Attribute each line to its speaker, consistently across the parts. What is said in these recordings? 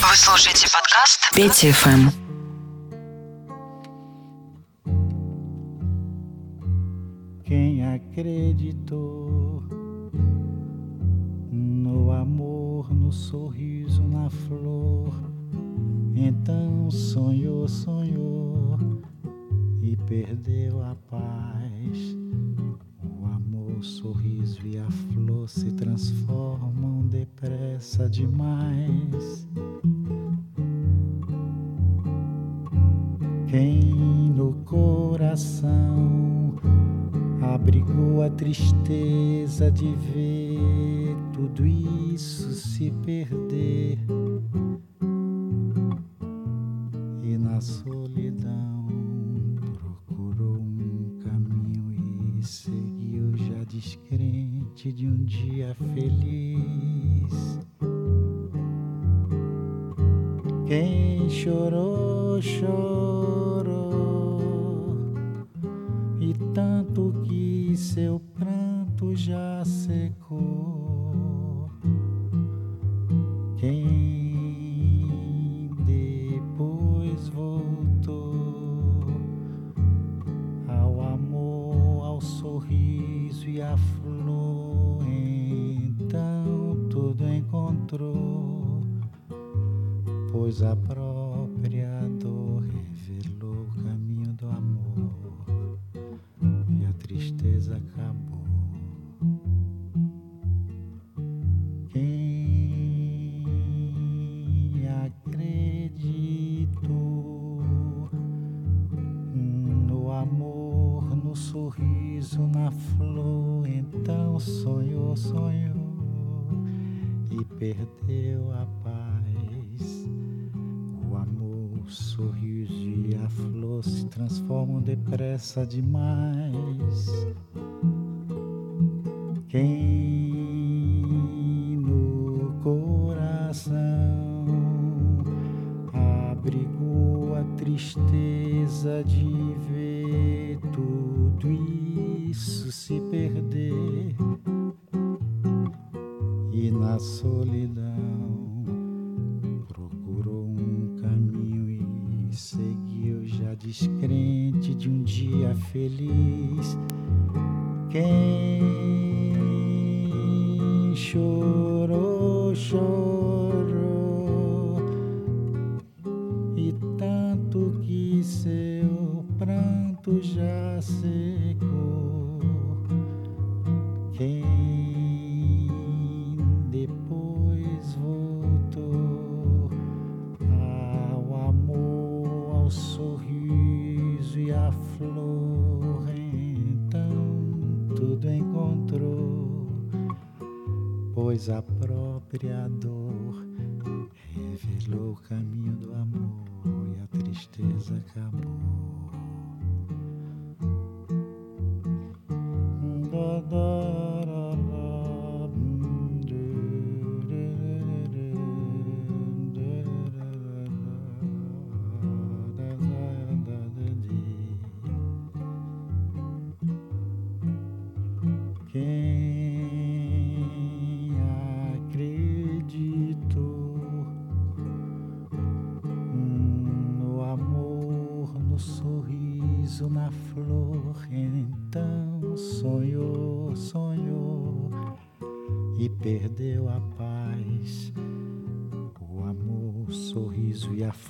Speaker 1: Вы слушаете подкаст Пети ФМ.
Speaker 2: Quem acreditou no amor, no sorriso, na flor, então sonhou, sonhou e perdeu a paz. O amor, o sorriso e a flor se transformam depressa demais. Coração abrigou a tristeza de ver tudo isso se perder e na solidão procurou um caminho e seguiu já descrente de um dia feliz. Depressa demais.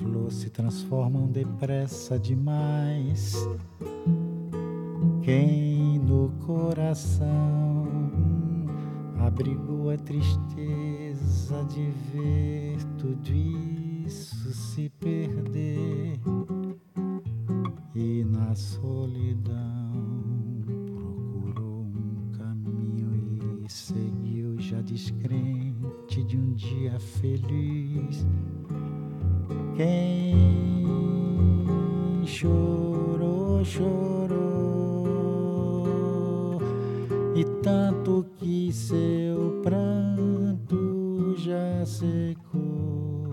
Speaker 2: Flor se transformam depressa demais. Quem no coração abrigou a tristeza de ver tudo isso se perder e na solidão procurou um caminho e seguiu já descrente de um dia feliz. Quem chorou, chorou e tanto que seu pranto já secou.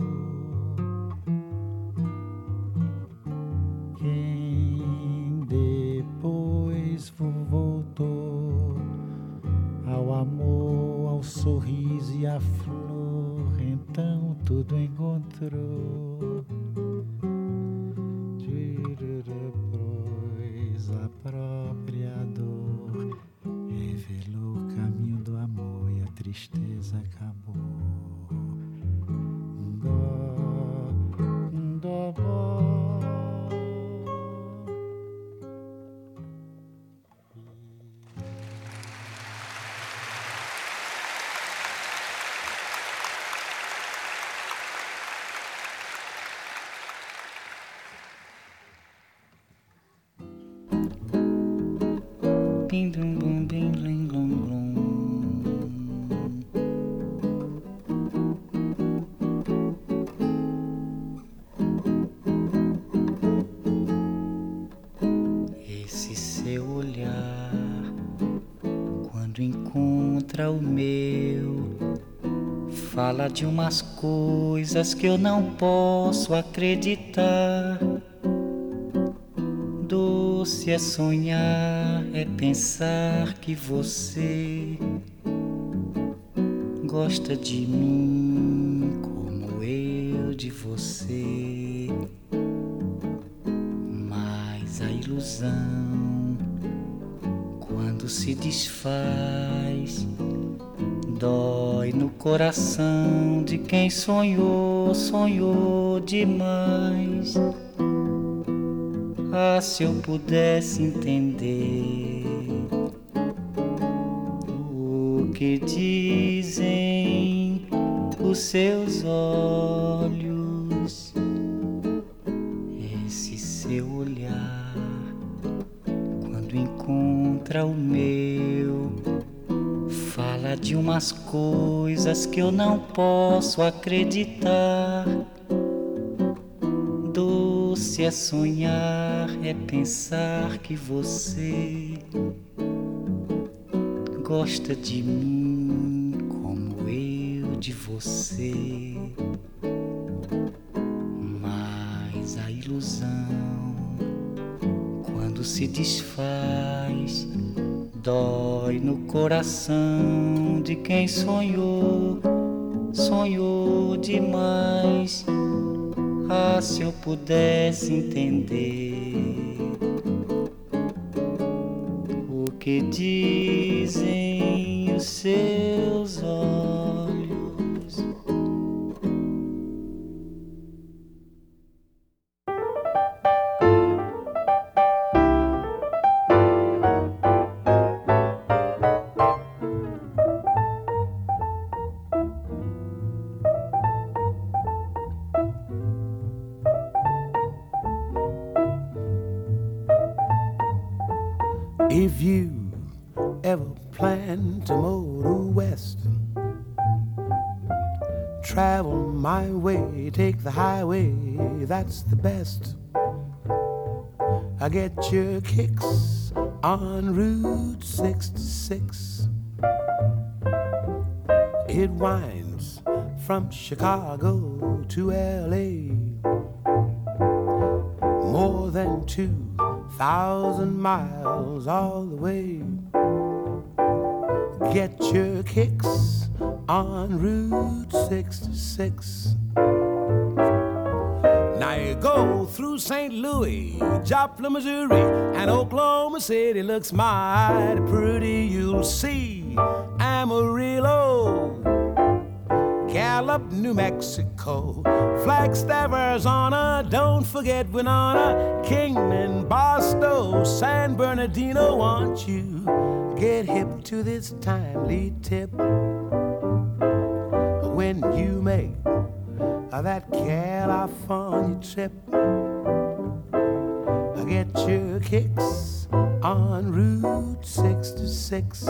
Speaker 2: Quem depois voltou ao amor, ao sorriso e à flor, então tudo encontrou. De umas coisas que eu não posso acreditar. Doce é sonhar, é pensar que você gosta de mim como eu de você. Coração de quem sonhou, sonhou demais. Ah, se eu pudesse entender o que dizem os seus olhos, coisas que eu não posso acreditar. Doce é sonhar, é pensar que você gosta de mim como eu de você. Mas a ilusão, quando se desfaz, dói no coração de quem sonhou, sonhou demais. Ah, se eu pudesse entender o que dizem os seus olhos.
Speaker 3: Way, take the highway, that's the best. I get your kicks on Route 66. It winds from Chicago to LA more than two thousand miles all the way. Get your kicks on Route 66. Now you go through St. Louis, Joplin, Missouri, and Oklahoma City looks mighty pretty. You'll see Amarillo. Gallup, New Mexico, Flagstaff, Arizona. Don't forget Winona, Kingman, Barstow, San Bernardino. Want you get hip to this timely tip when you make that California trip. I get your kicks on Route 66.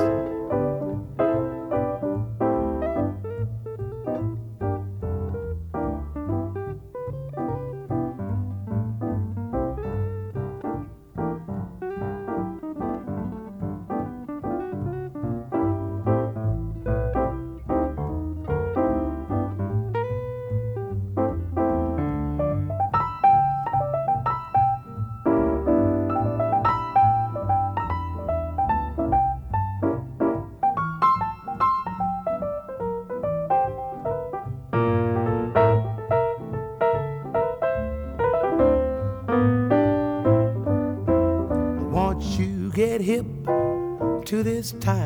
Speaker 4: To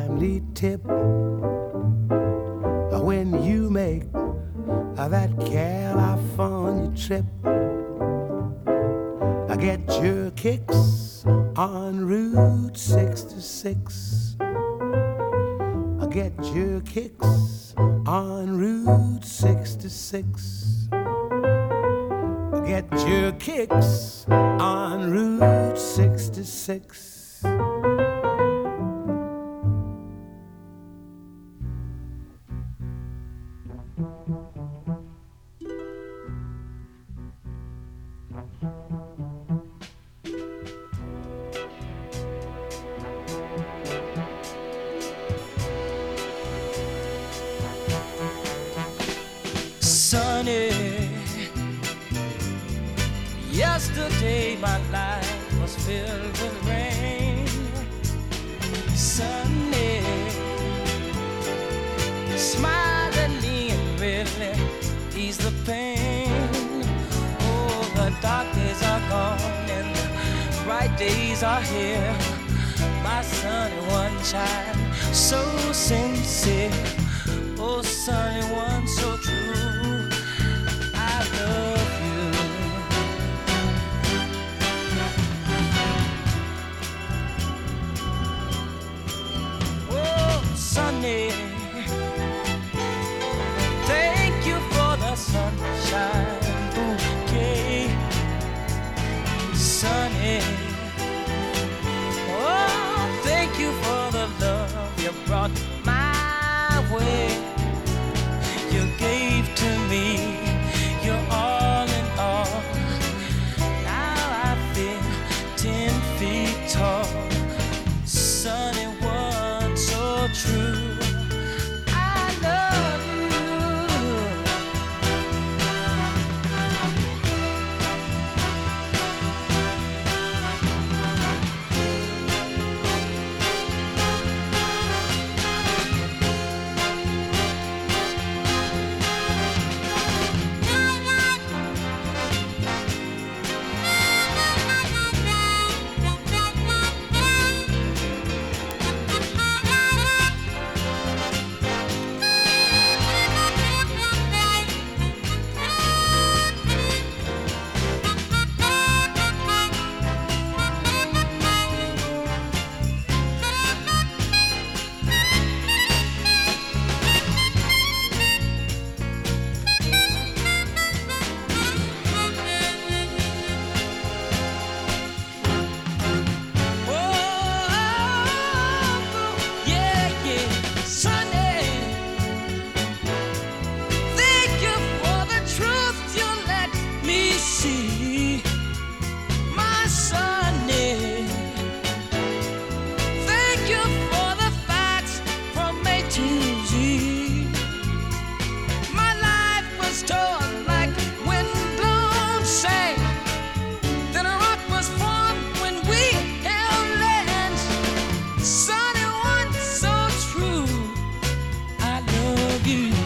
Speaker 4: you.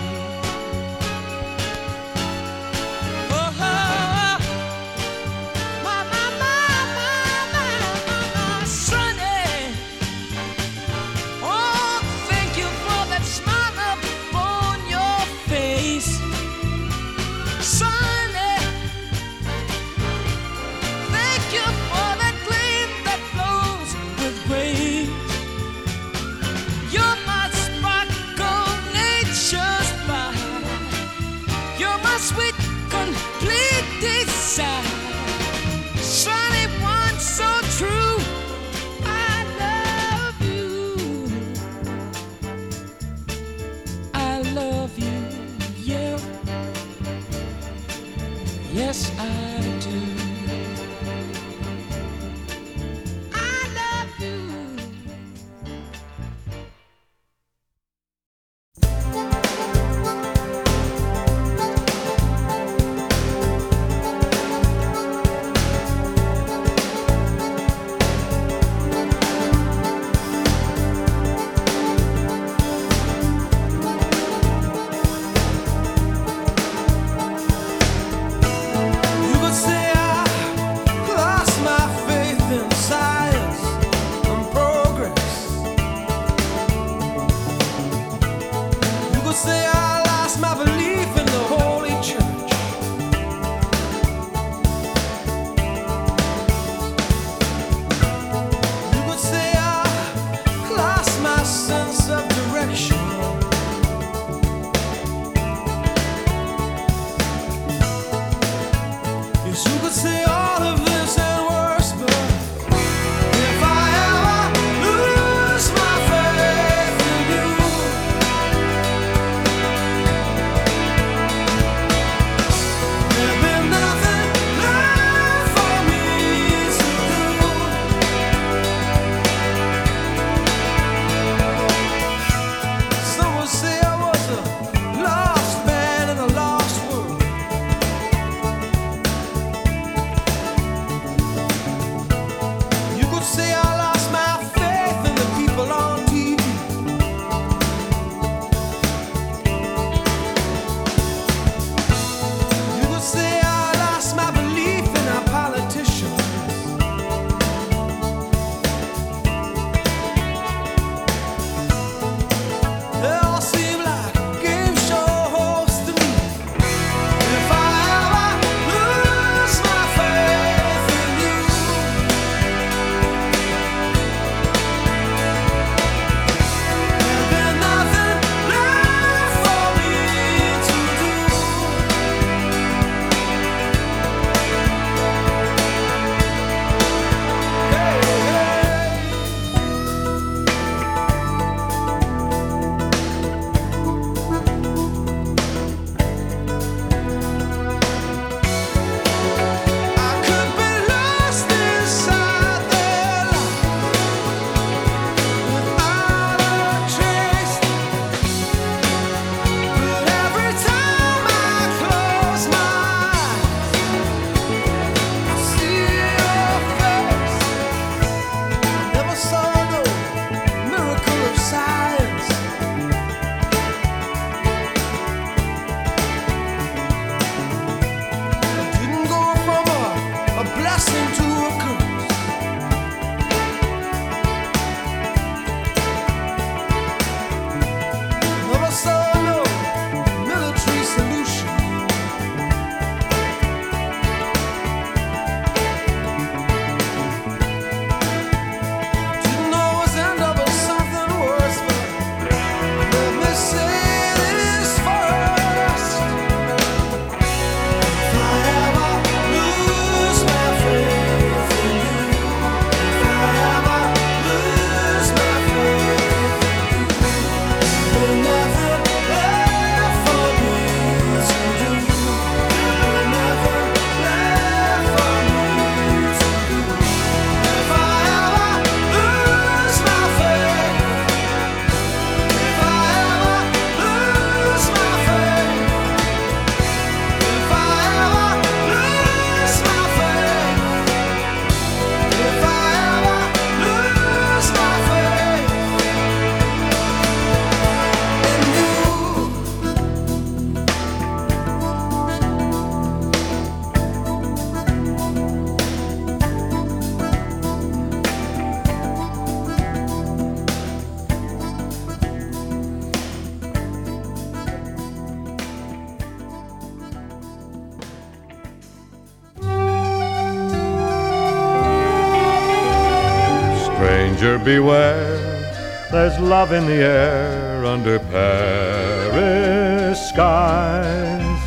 Speaker 4: Love
Speaker 5: in the air under Paris skies.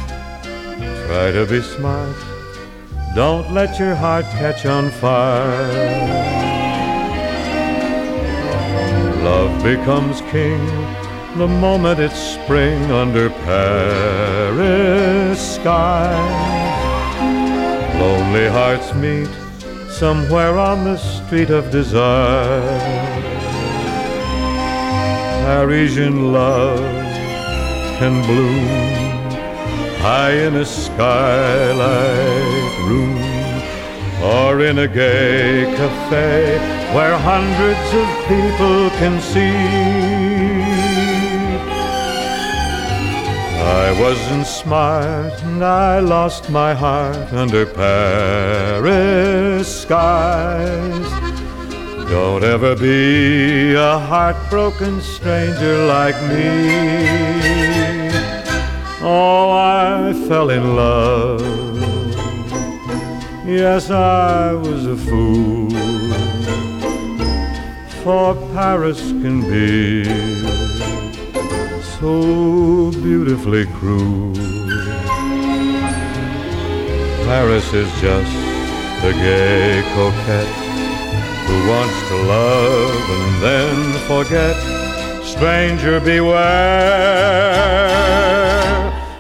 Speaker 5: Try to be smart, don't let your heart catch on fire. Love becomes king the moment it's spring under Paris skies. Lonely hearts meet somewhere on the street of desire. Parisian love can bloom high in a skylight room or in a gay cafe where hundreds of people can see. I wasn't smart and I lost my heart under Paris skies. Don't ever be a heartbroken stranger like me. Oh, I fell in love. Yes, I was a fool. For Paris can be so beautifully cruel. Paris is just a gay coquette who wants to love and then forget. Stranger, beware,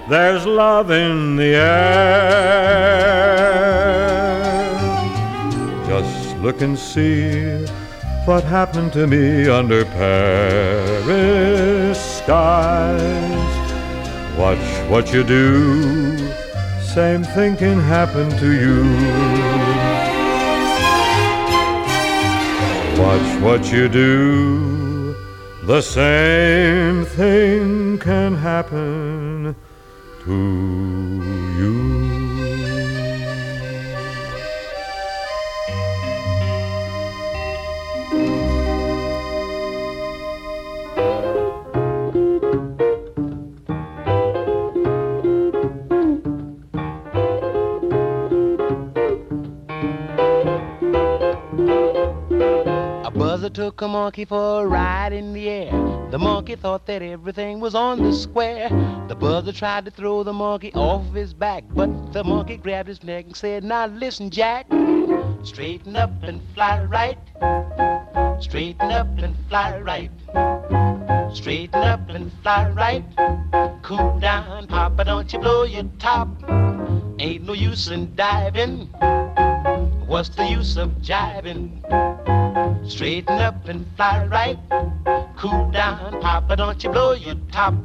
Speaker 5: there's love in the air. Just look and see what happened to me under Paris skies. Watch what you do, same thing can happen to you. Watch what you do, the same thing can happen to
Speaker 3: took a monkey for a ride in the air. The monkey thought that everything was on the square. The buzzer tried to throw the monkey off his back, but the monkey grabbed his neck and said, Now listen, Jack, straighten up and fly right. Straighten up and fly right. Straighten up and fly right. Cool down, Papa, don't you blow your top. Ain't no use in diving. What's the use of jiving? Straighten up and fly right. Cool down, Papa, don't you blow your top.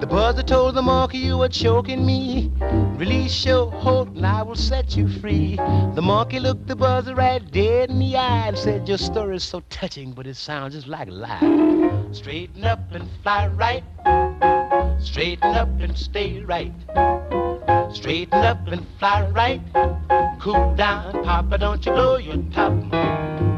Speaker 3: The buzzer told the monkey you were choking me. Release your hold and I will set you free. The monkey looked the buzzer right dead in the eye and said, Your story's so touching, but it sounds just like a lie. Straighten up and fly right. Straighten up and stay right. Straighten up and fly right. Cool down, Papa, don't you blow your top.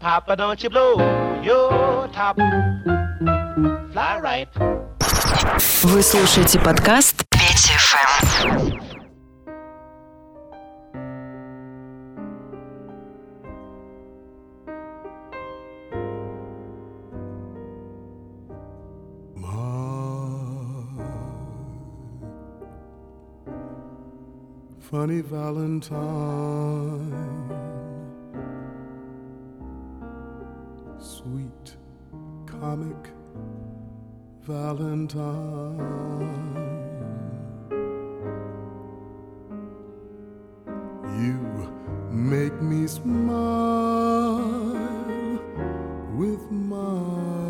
Speaker 3: Papa, don't you blow your top. Fly right.
Speaker 1: Вы слушаете подкаст Петя ФМ.
Speaker 6: funny Valentine, Sweet comic Valentine. You make me smile with my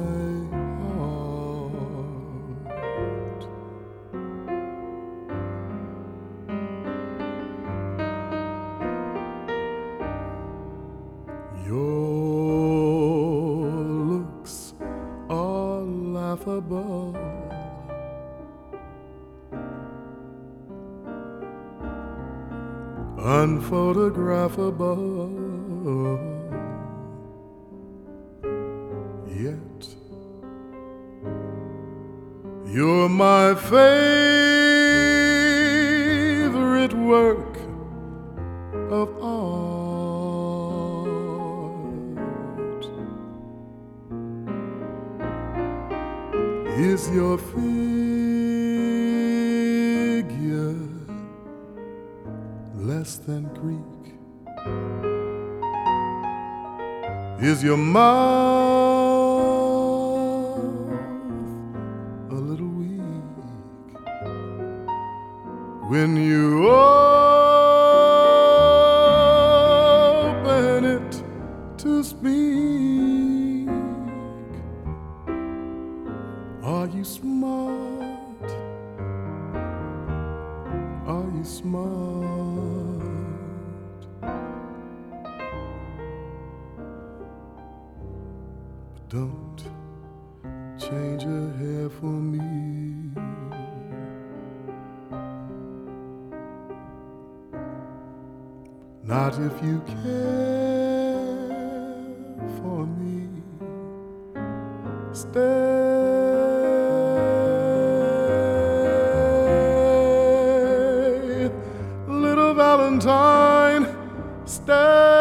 Speaker 6: laughable. Unphotographable. Yet you're my favorite work of art. Is your figure less than Greek? Is your mouth a little weak when you open your hair for me. Not if you care for me. Stay, little Valentine. Stay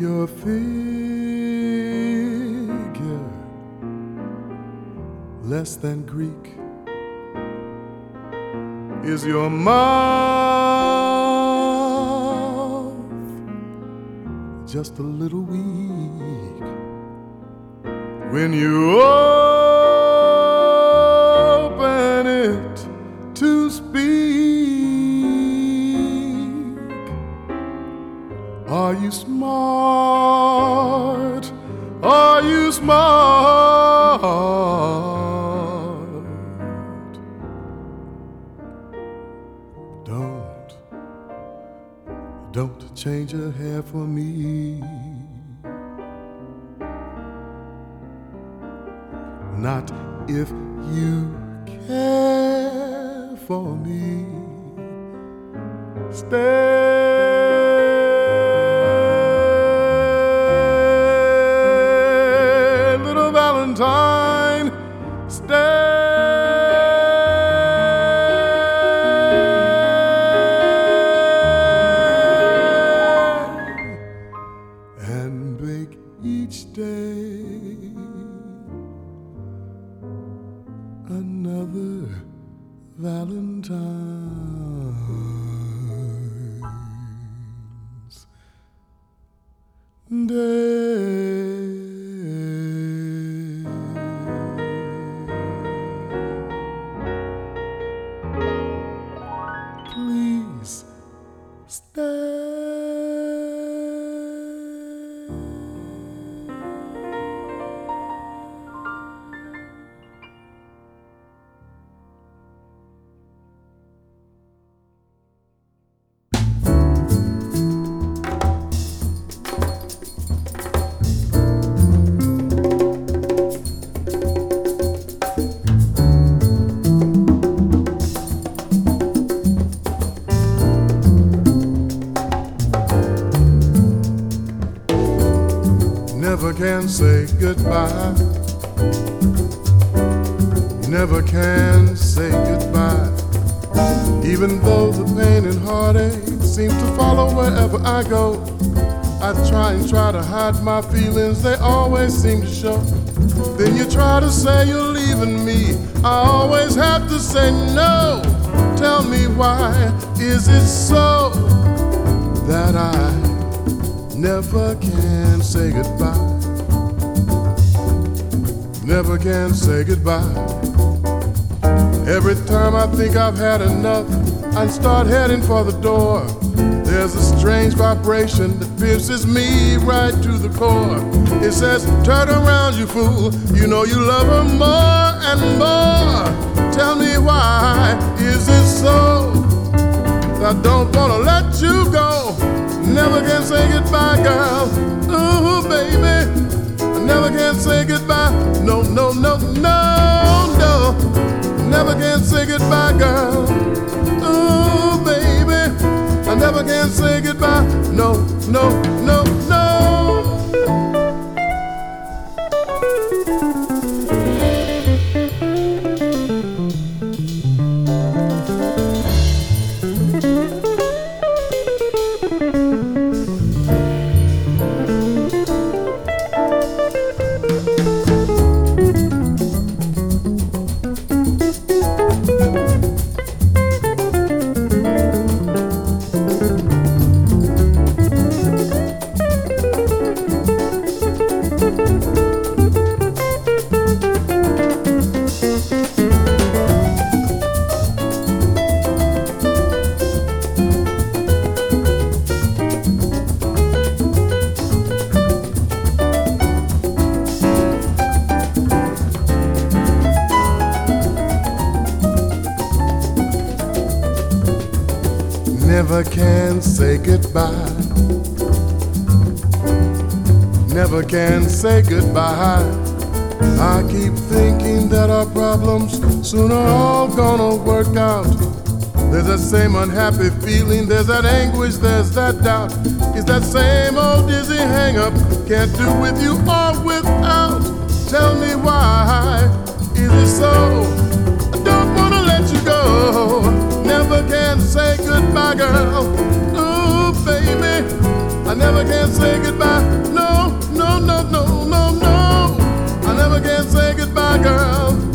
Speaker 6: your figure less than Greek? Is your mouth just a little weak when you I've had enough, I start heading for the door. There's a strange vibration that pierces me right to the core. It says, Turn around, you fool. You know you love her more and more. Tell me why is it so? I don't wanna let you go. Never can say goodbye, girl. Ooh, baby. I never can say goodbye. No, no, no, no, no. I never can say goodbye, girl. Ooh, baby. I never can say goodbye. No, no, no, same unhappy feeling, there's that anguish, there's that doubt. It's that same old dizzy hang up, can't do with you or without. Tell me why is it so? I don't wanna let you go. Never can say goodbye, girl. Ooh, baby, I never can say goodbye. No, no, no, no, no, no. I never can say goodbye, girl.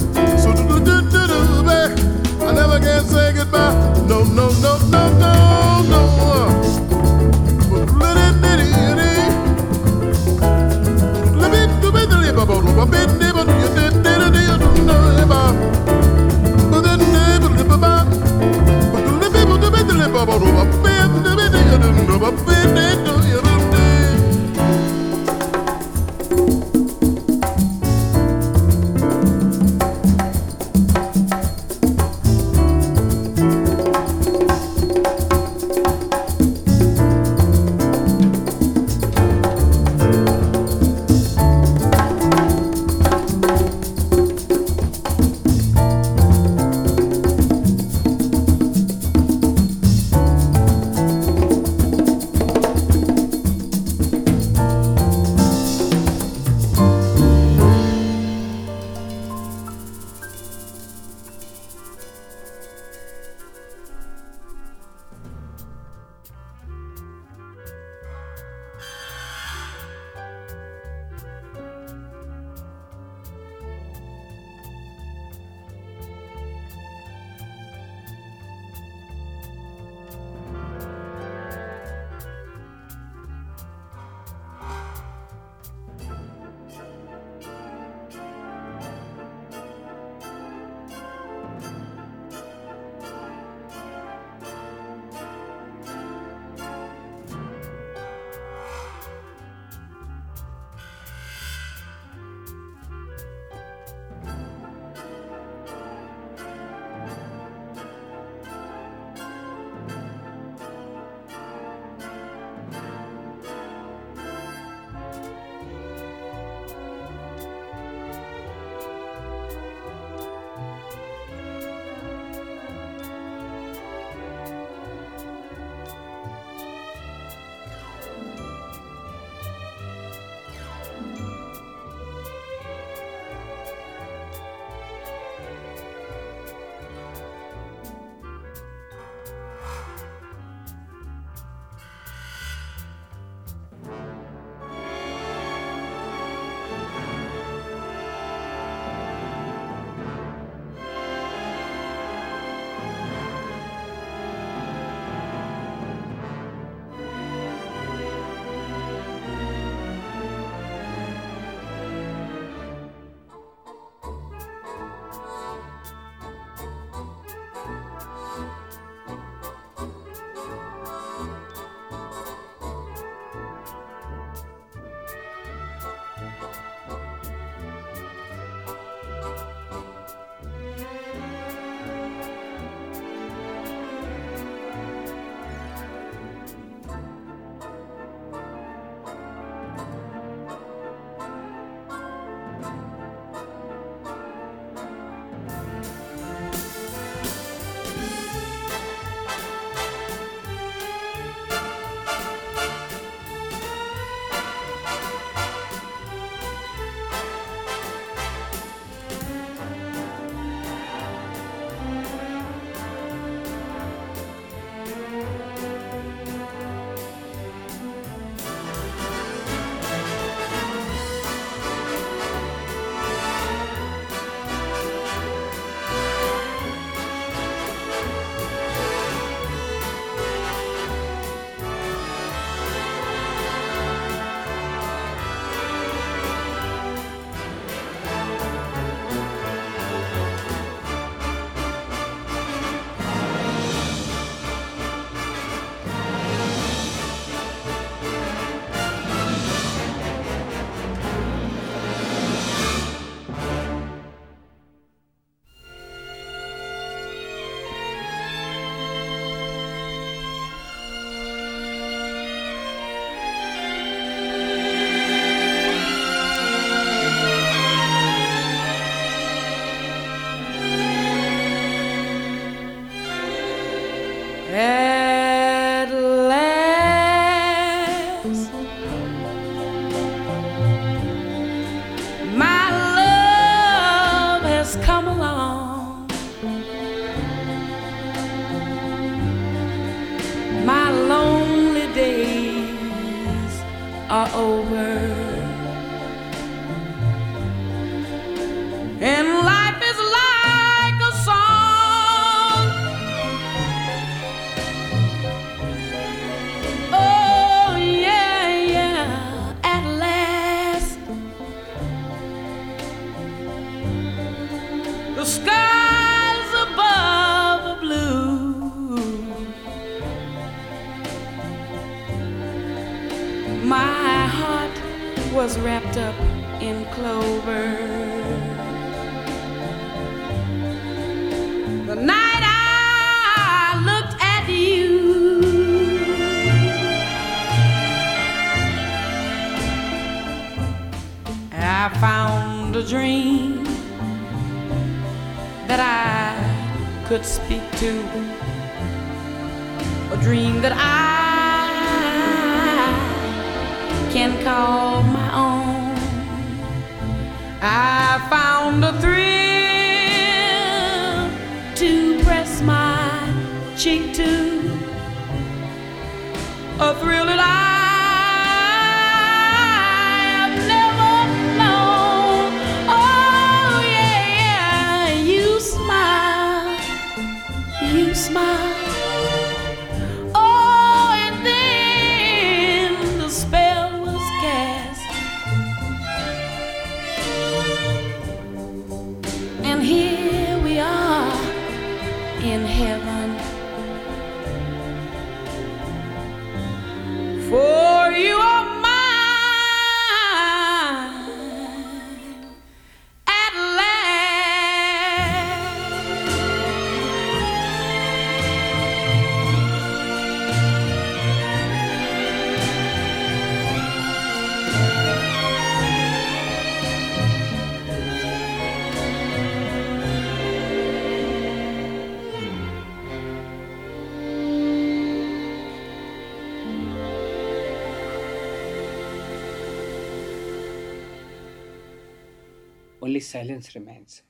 Speaker 7: Silence remains.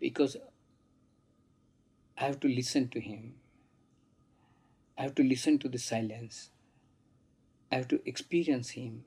Speaker 7: Because I have to listen to him. I have to listen to the silence. I have to experience him.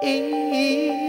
Speaker 8: Thank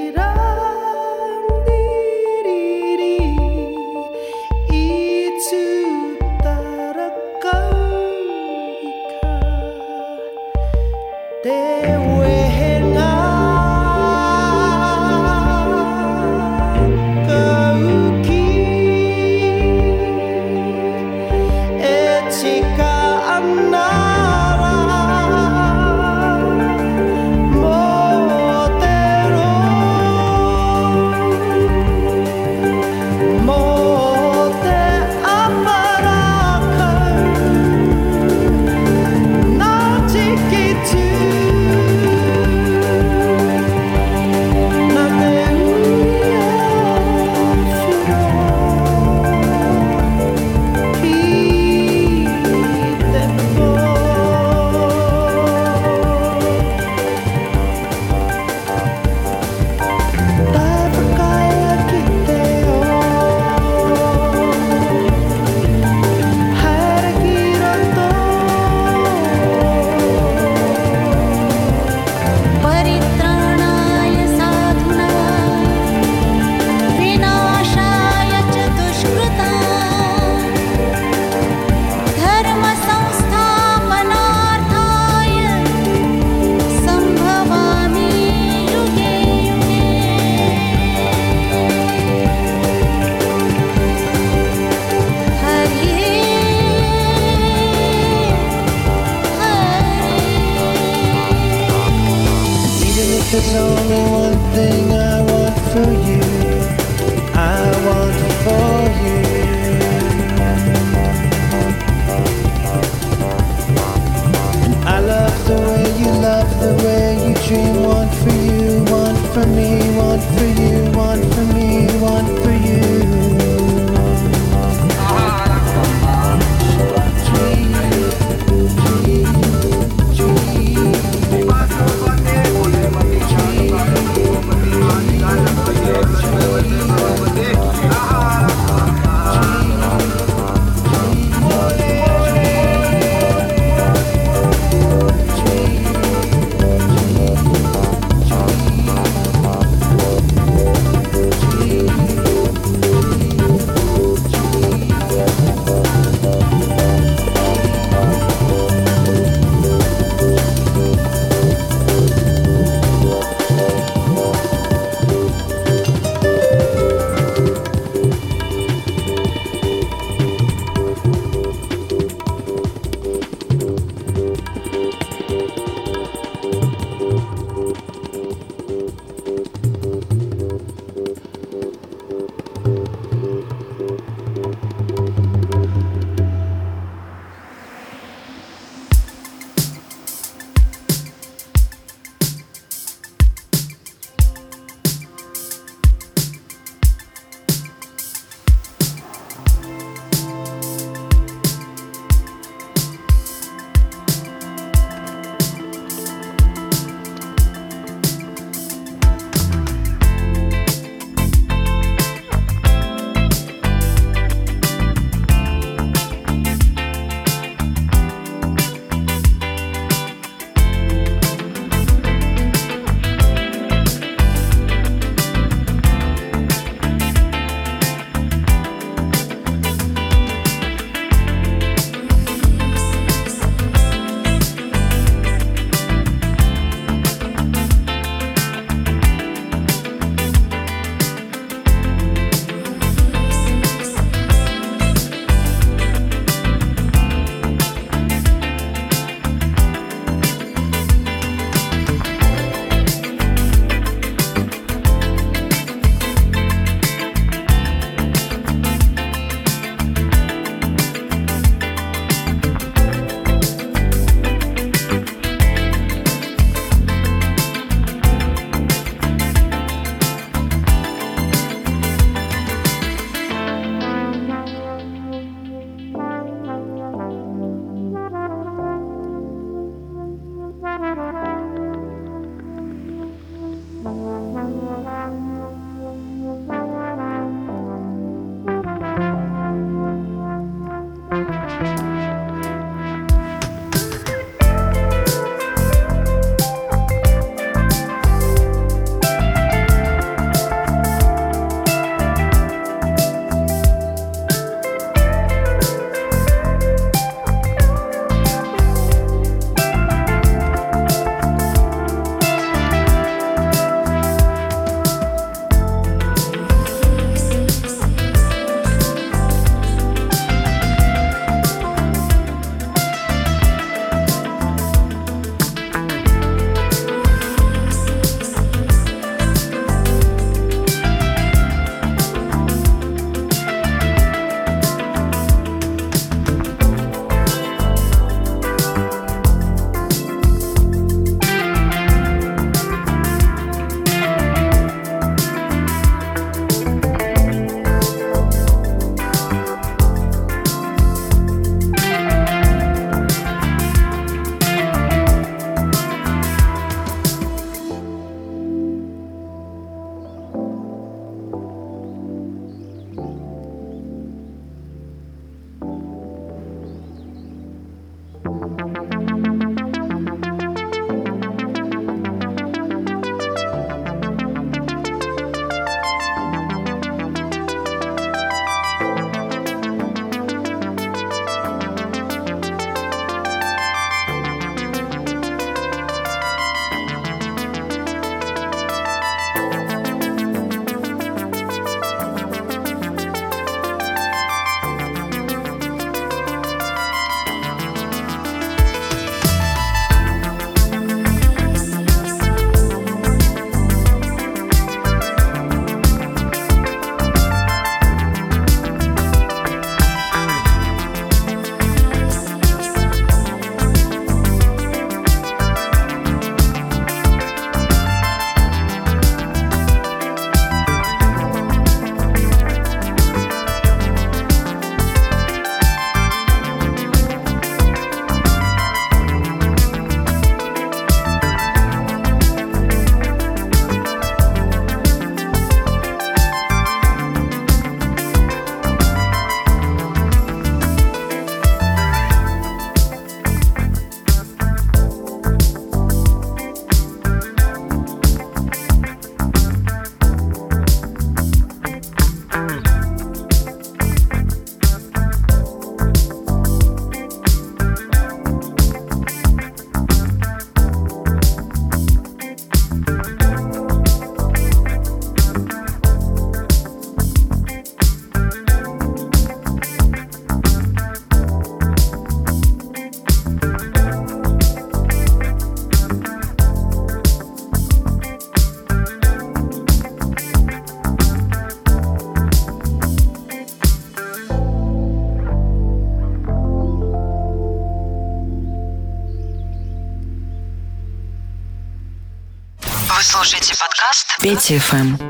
Speaker 1: Петя ФМ.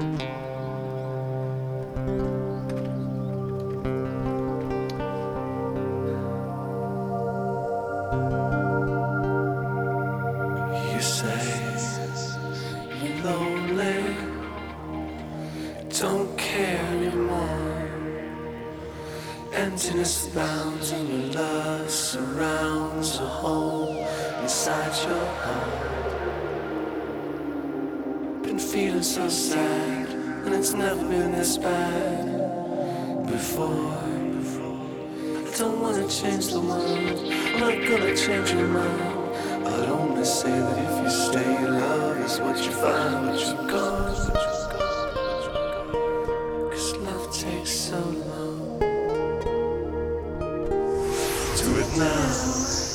Speaker 9: Now.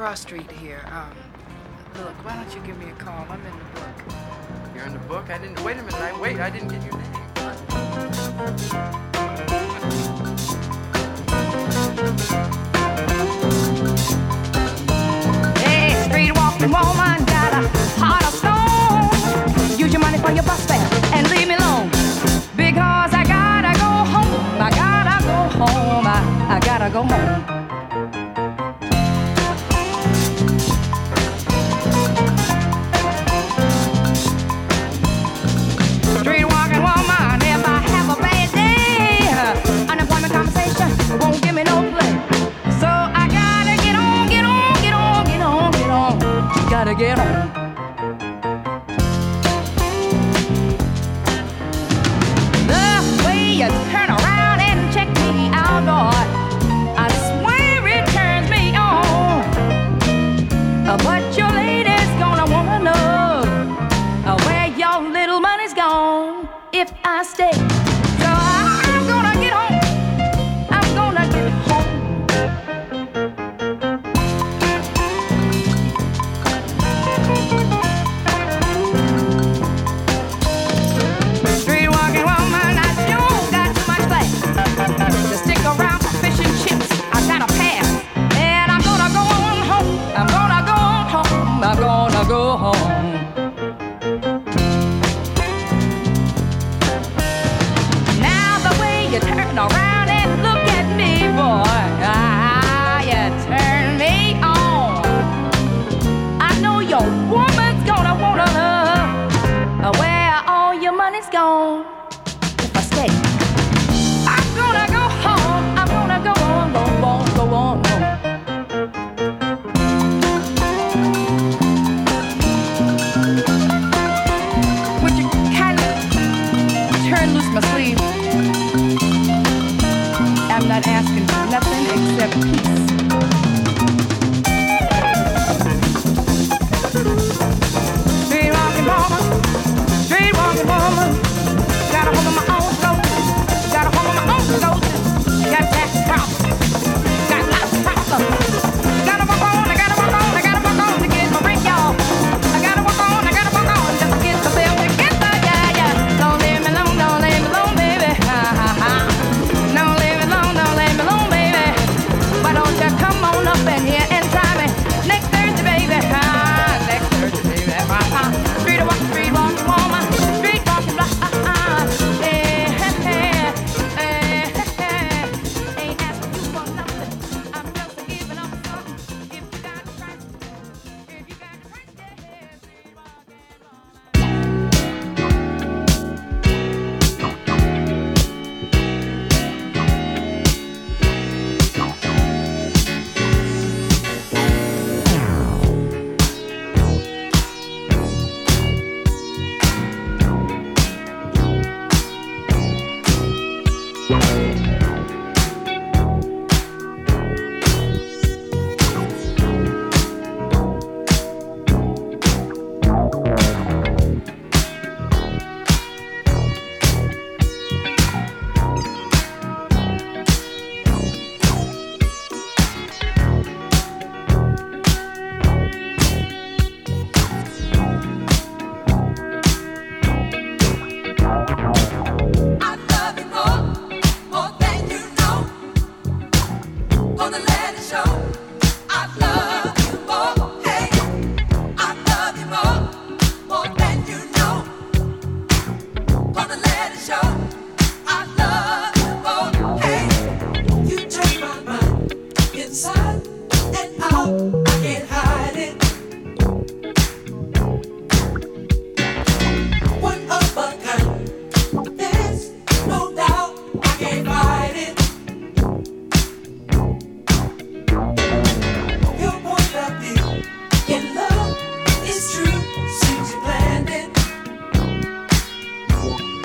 Speaker 10: cross street here. Um, look, why don't you give me a call? I'm in the book.
Speaker 11: You're in the book? I didn't. Wait a minute. I, wait, I didn't get your name.
Speaker 10: Hey, streetwalking woman, got a heart of stone. Use your money for your bus fare and leave me alone. Because I gotta go home. I gotta go home. I, I gotta go home. now.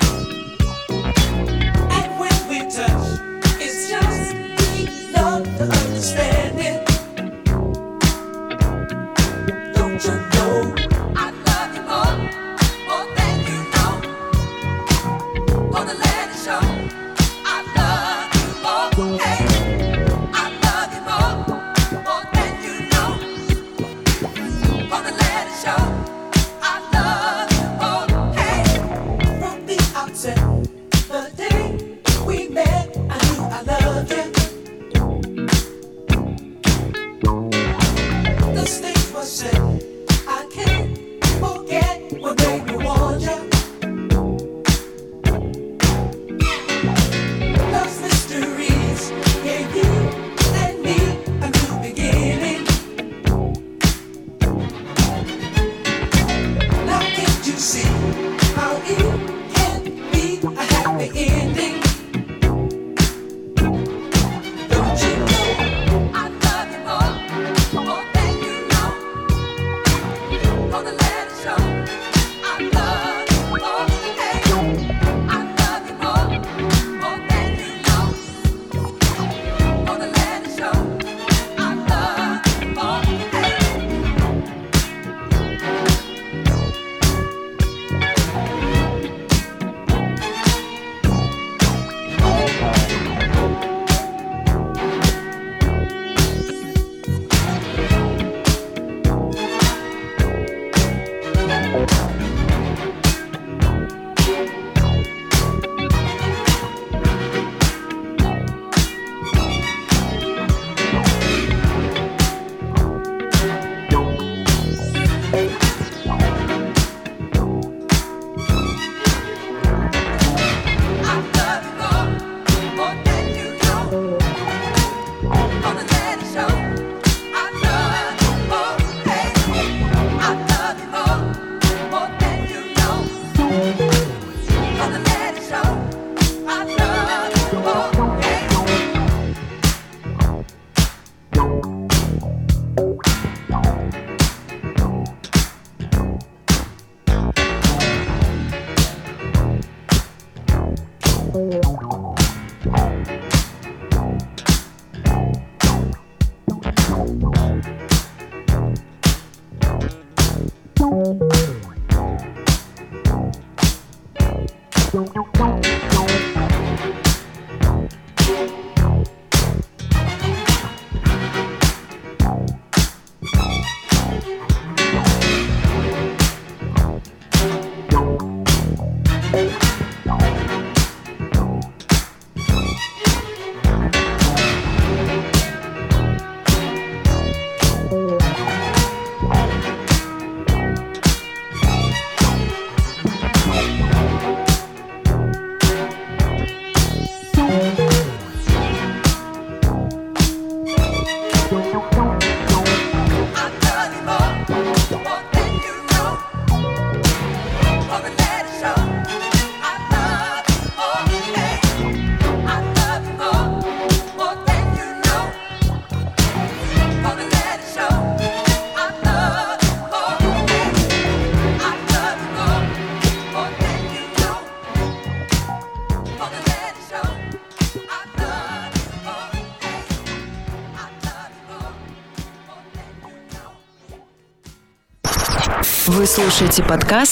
Speaker 1: Вы слушаете подкаст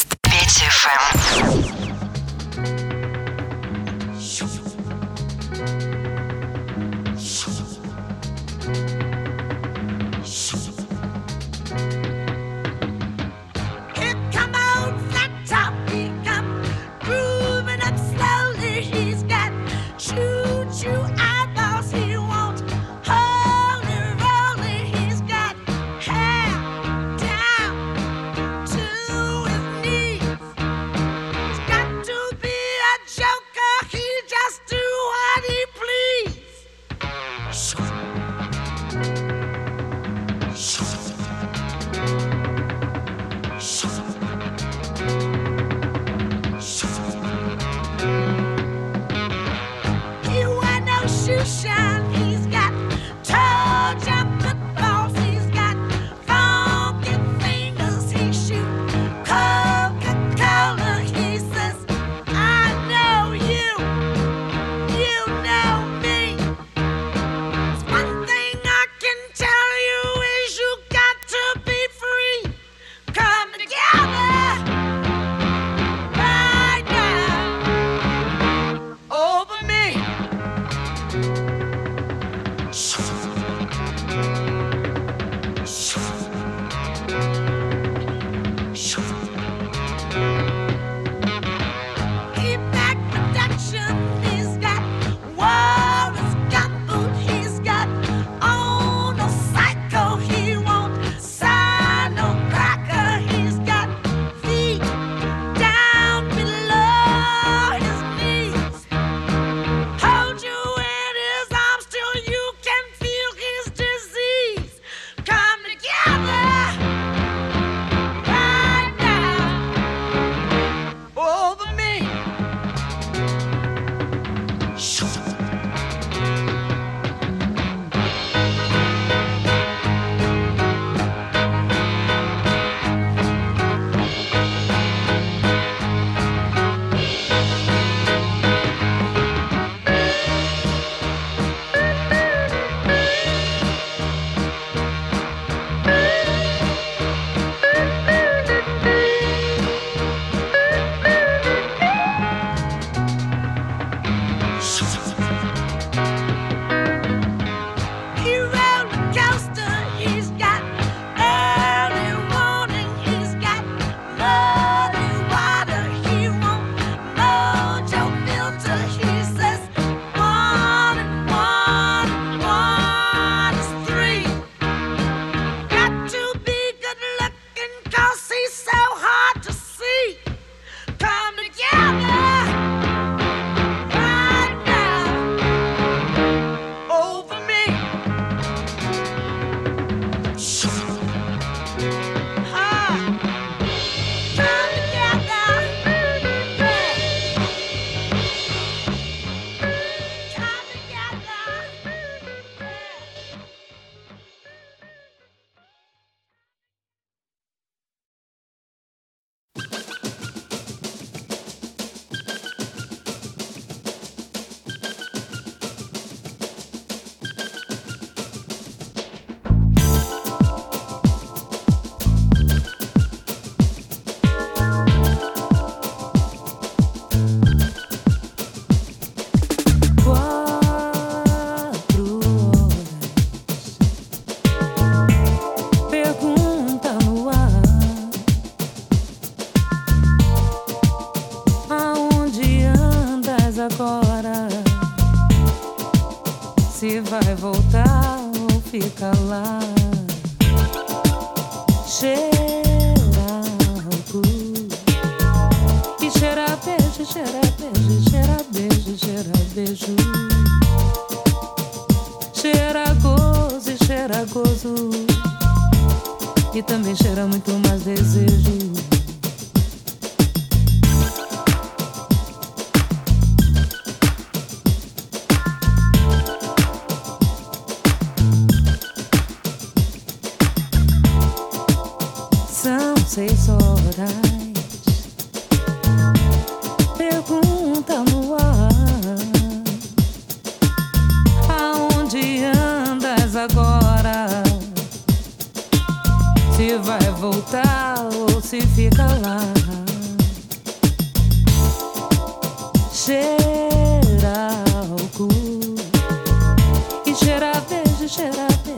Speaker 12: calar.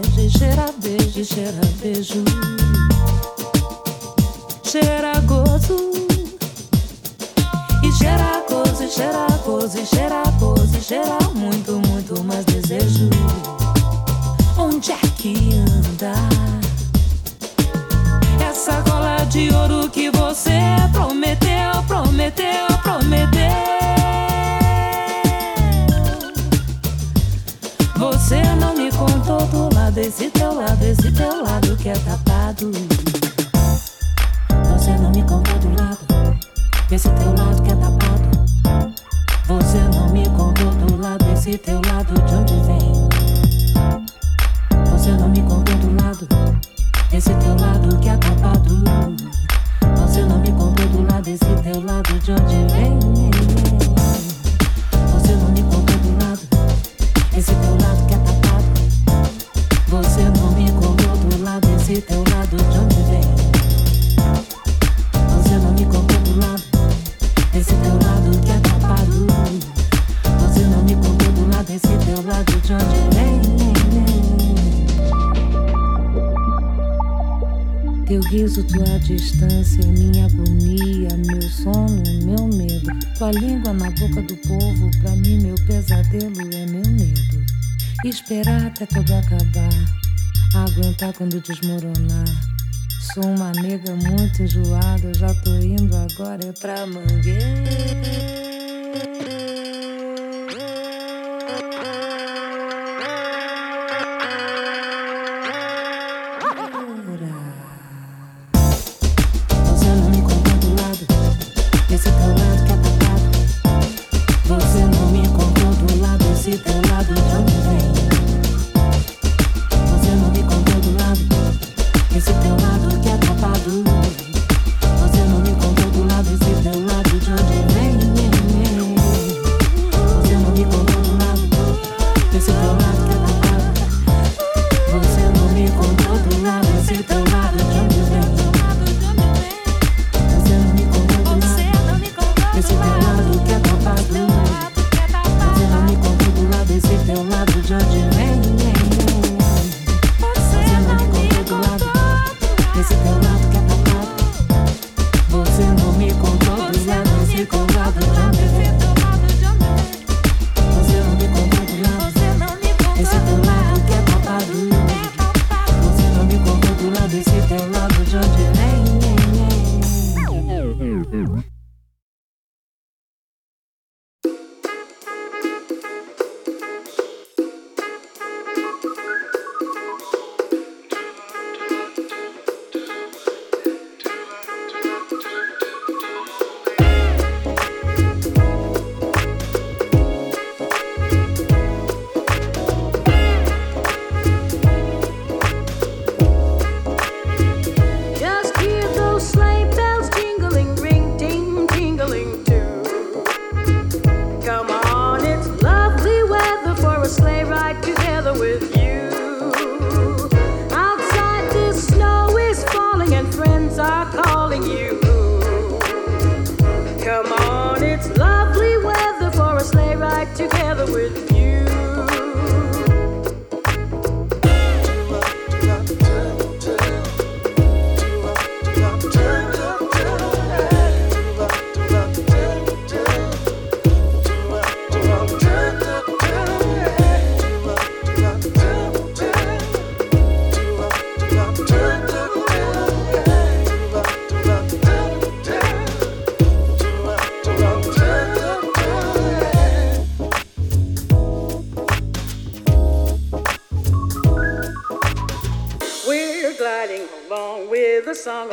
Speaker 12: longe, cheira beijo, cheira beijo. Cheira gozo. E cheira gozo, e cheira gozo, e cheira gozo, e cheira muito, muito mais desejo. Onde é que anda? Essa cola de ouro que você prometeu, prometeu. com todo lado, esse teu lado, esse teu lado que é tapado. Você não me contou do lado, esse teu lado que é tapado. Você não me contou do lado, esse teu lado de onde vem. Você não me contou do lado, esse teu lado que é tapado. Você não me contou do lado, esse teu lado de onde vem. Peso, tua distância, é minha agonia, meu sono, é meu medo. Tua língua na boca do povo, pra mim, meu pesadelo é meu medo. Esperar até tudo acabar, aguentar quando desmoronar. Sou uma nega muito enjoada, já tô indo agora é pra mangueira.
Speaker 13: Song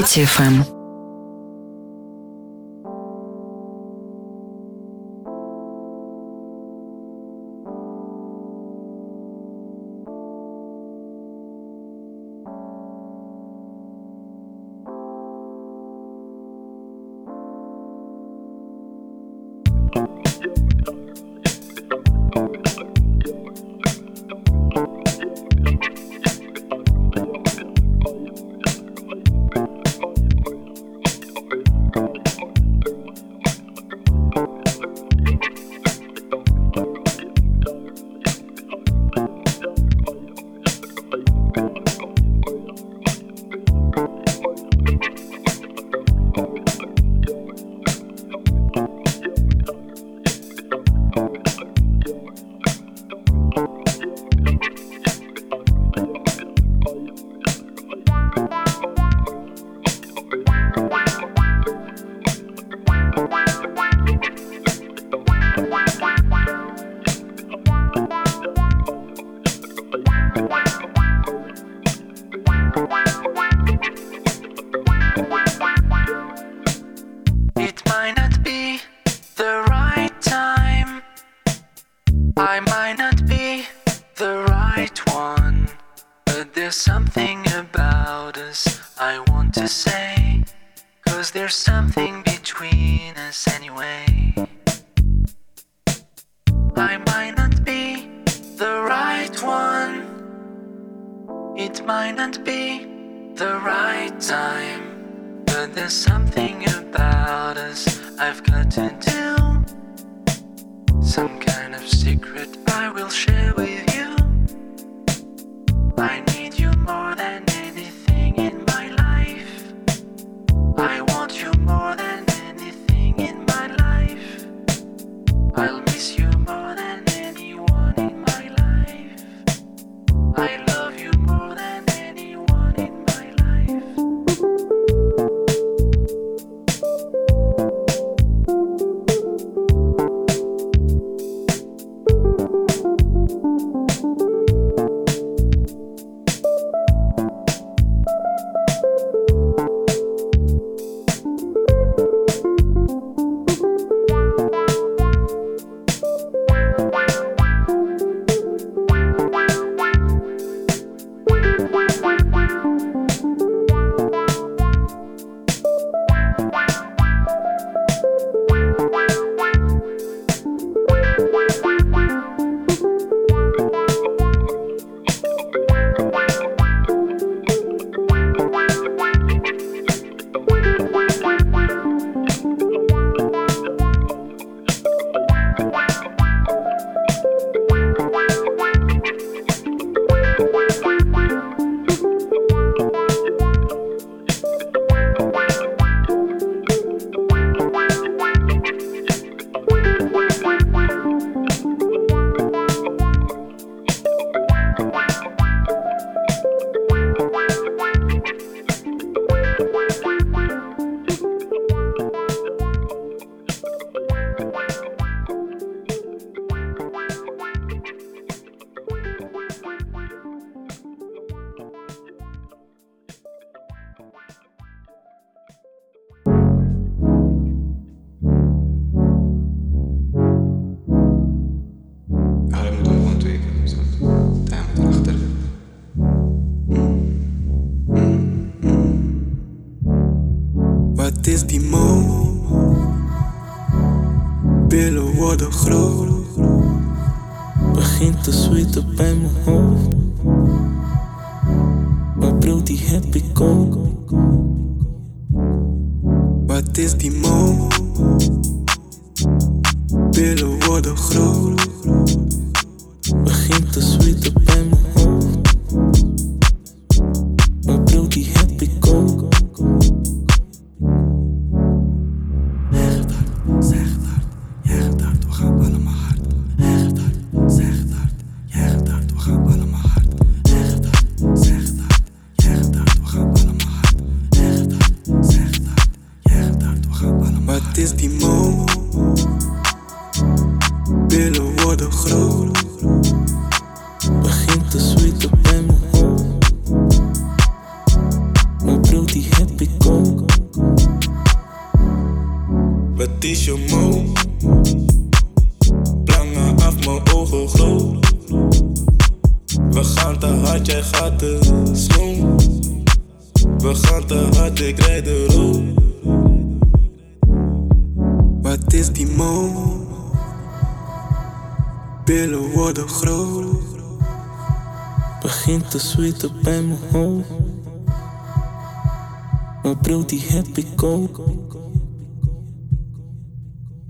Speaker 9: Дети ФМ.
Speaker 14: Groot. zweet op bij mijn hoofd. Mijn die heb ik ook.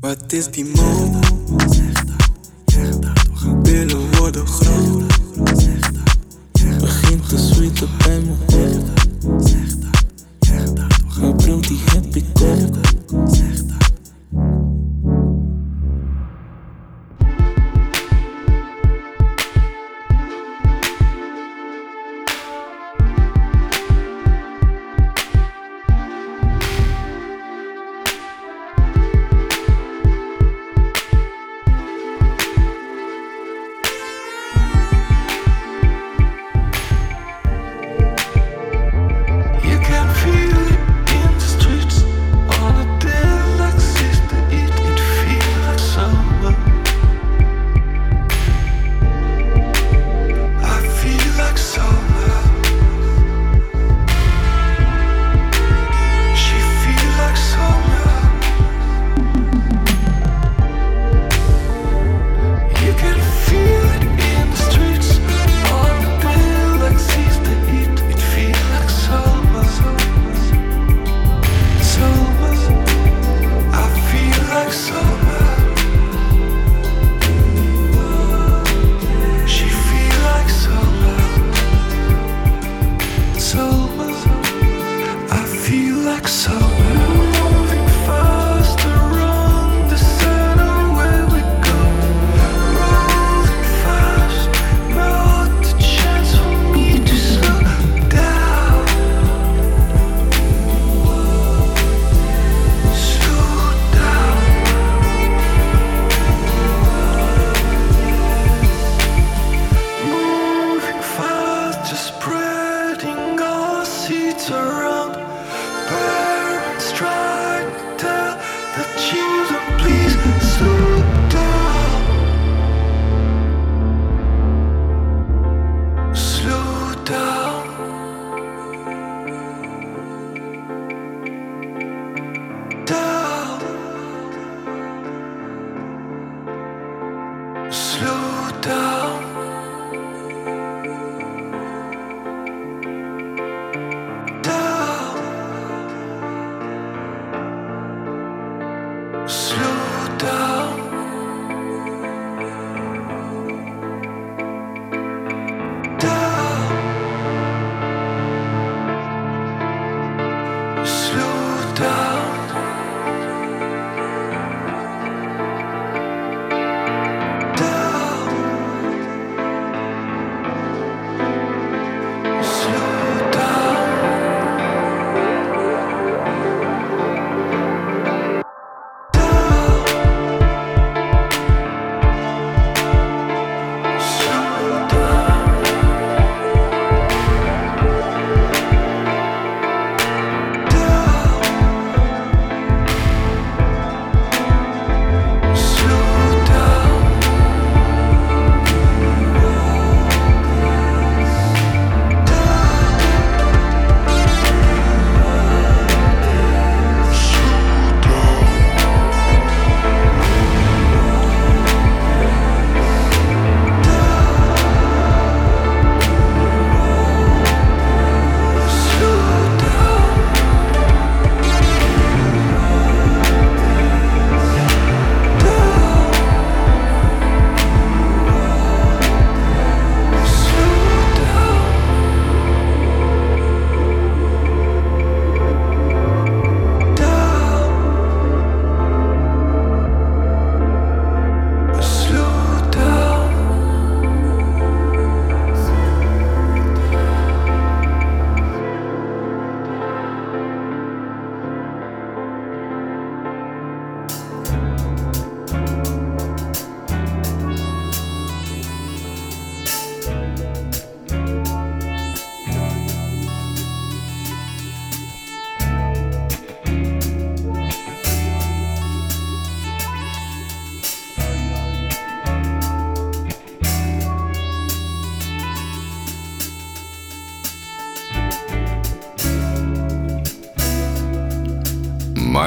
Speaker 14: Wat is die man? Zeg dat, zeg dat, toch? Willen worden groot. Zeg dat, zeg dat. Begint te zweet op bij mijn hoofd. Zeg dat, zeg daar toch? Mijn bril die heb ik.
Speaker 9: Zeg dat.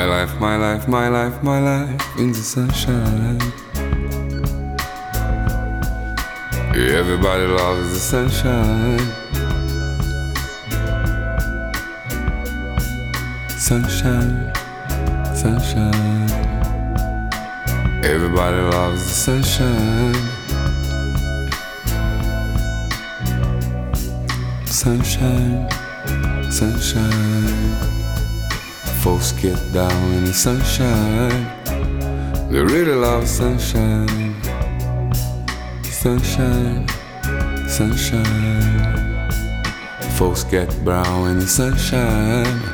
Speaker 15: My life, my life, my life, my life in the sunshine. Everybody loves the sunshine. Sunshine, sunshine. Everybody loves the sunshine. Sunshine, sunshine. Folks get down in the sunshine. They really love sunshine. Sunshine, sunshine. Folks get brown in the sunshine.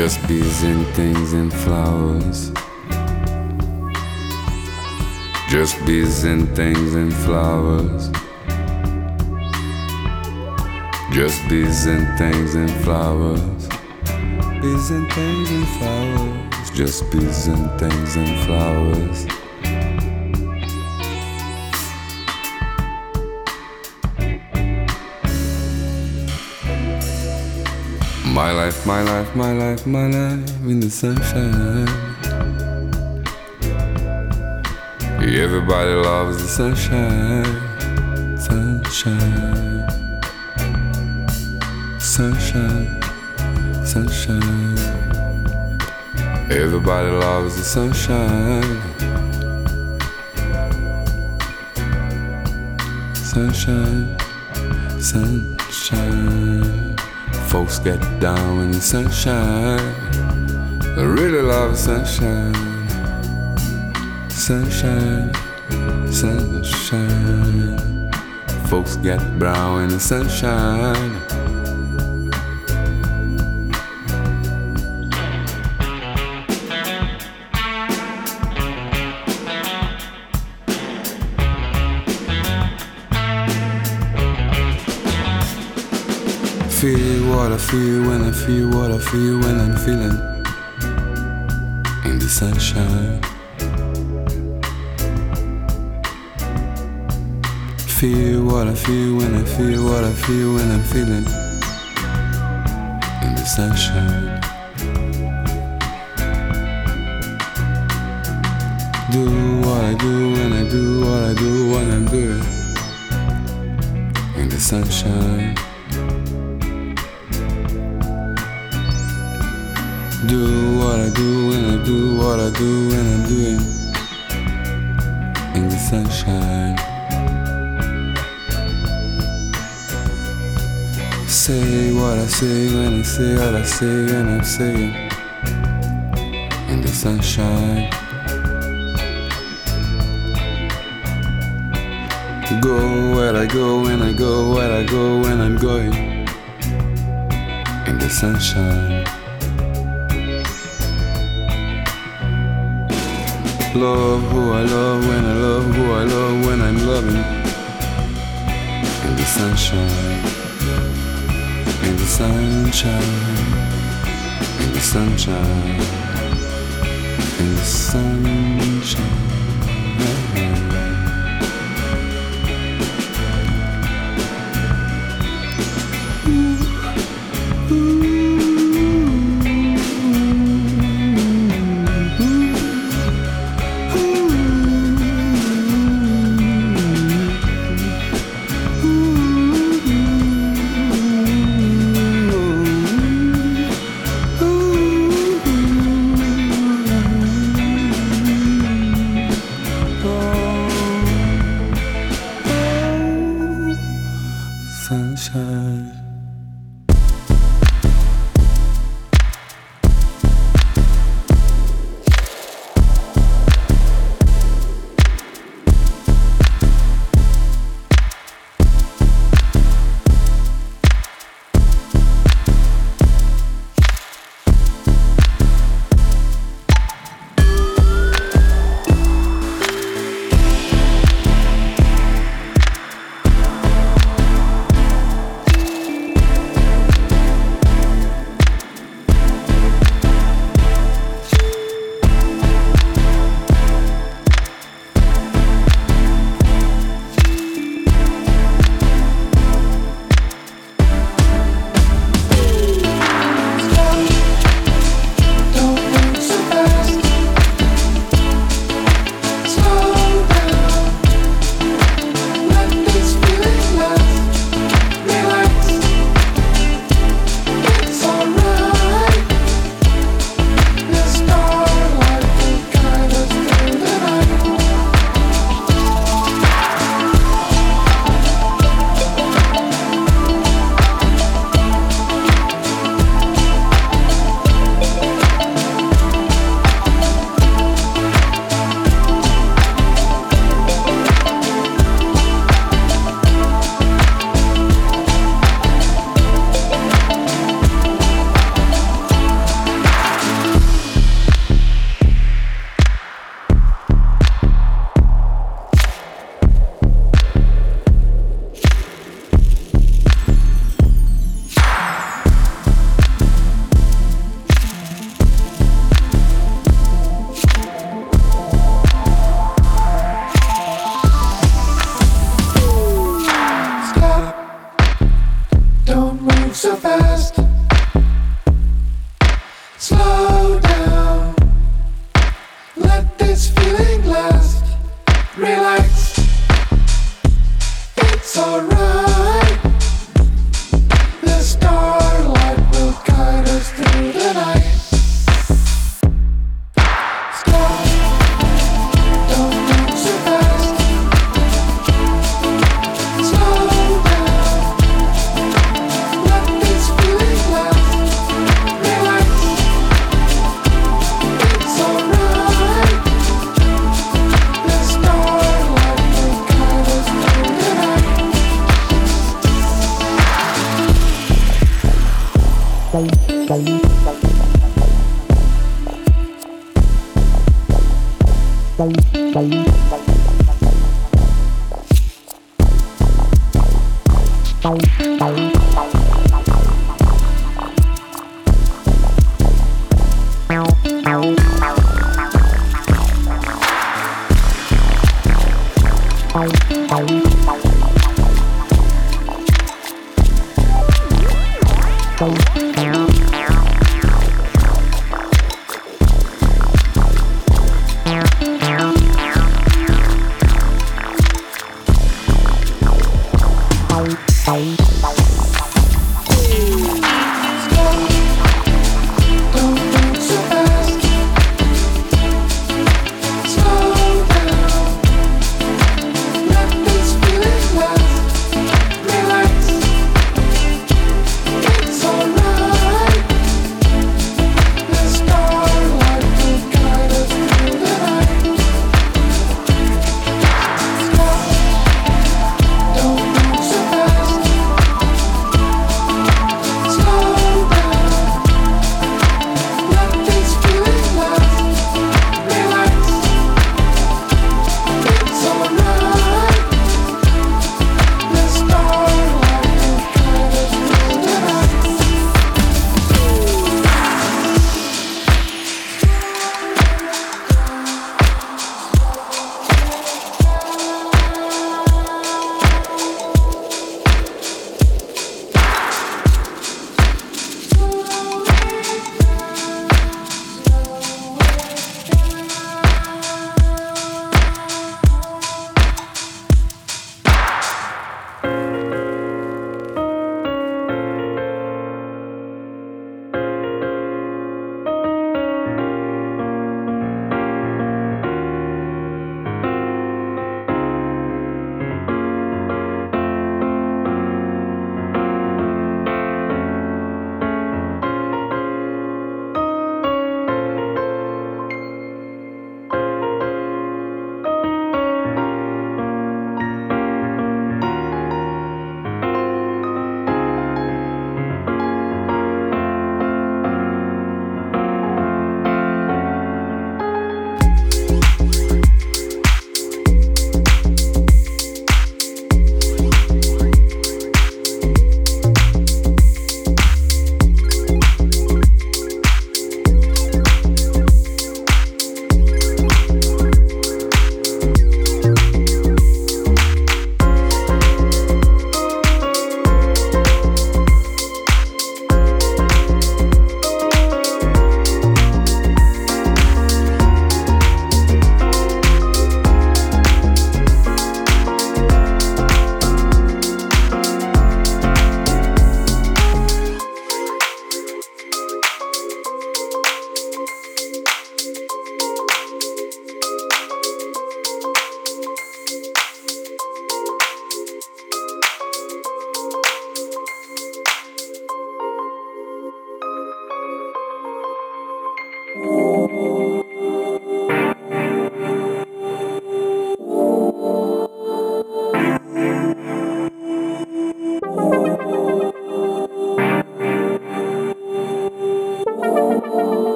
Speaker 15: Just bees and things and flowers. Just bees and things and flowers. Just bees and things and flowers. Bees and things and flowers. Just bees and things and flowers. My life, my life, my life, my life in the sunshine. Everybody loves the sunshine, sunshine, sunshine, sunshine. Everybody loves the sunshine, sunshine, sunshine. Folks get down in the sunshine. I really love sunshine. Sunshine, sunshine. Folks get brown in the sunshine. What I feel when I feel what I feel when I'm feeling in the sunshine. Feel what I feel when I feel what I feel when I'm feeling in the sunshine. Do what I do when I do what I do when I'm doing in the sunshine. Do what I do when I do what I do when I'm doing in the sunshine. Say what I say when I say what I say when I'm saying in the sunshine. Go where I go when I go where I go when I'm going in the sunshine. Love who I love when I love who I love when I'm loving. In the sunshine, in the sunshine, in the sunshine, in the sunshine.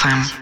Speaker 1: FM.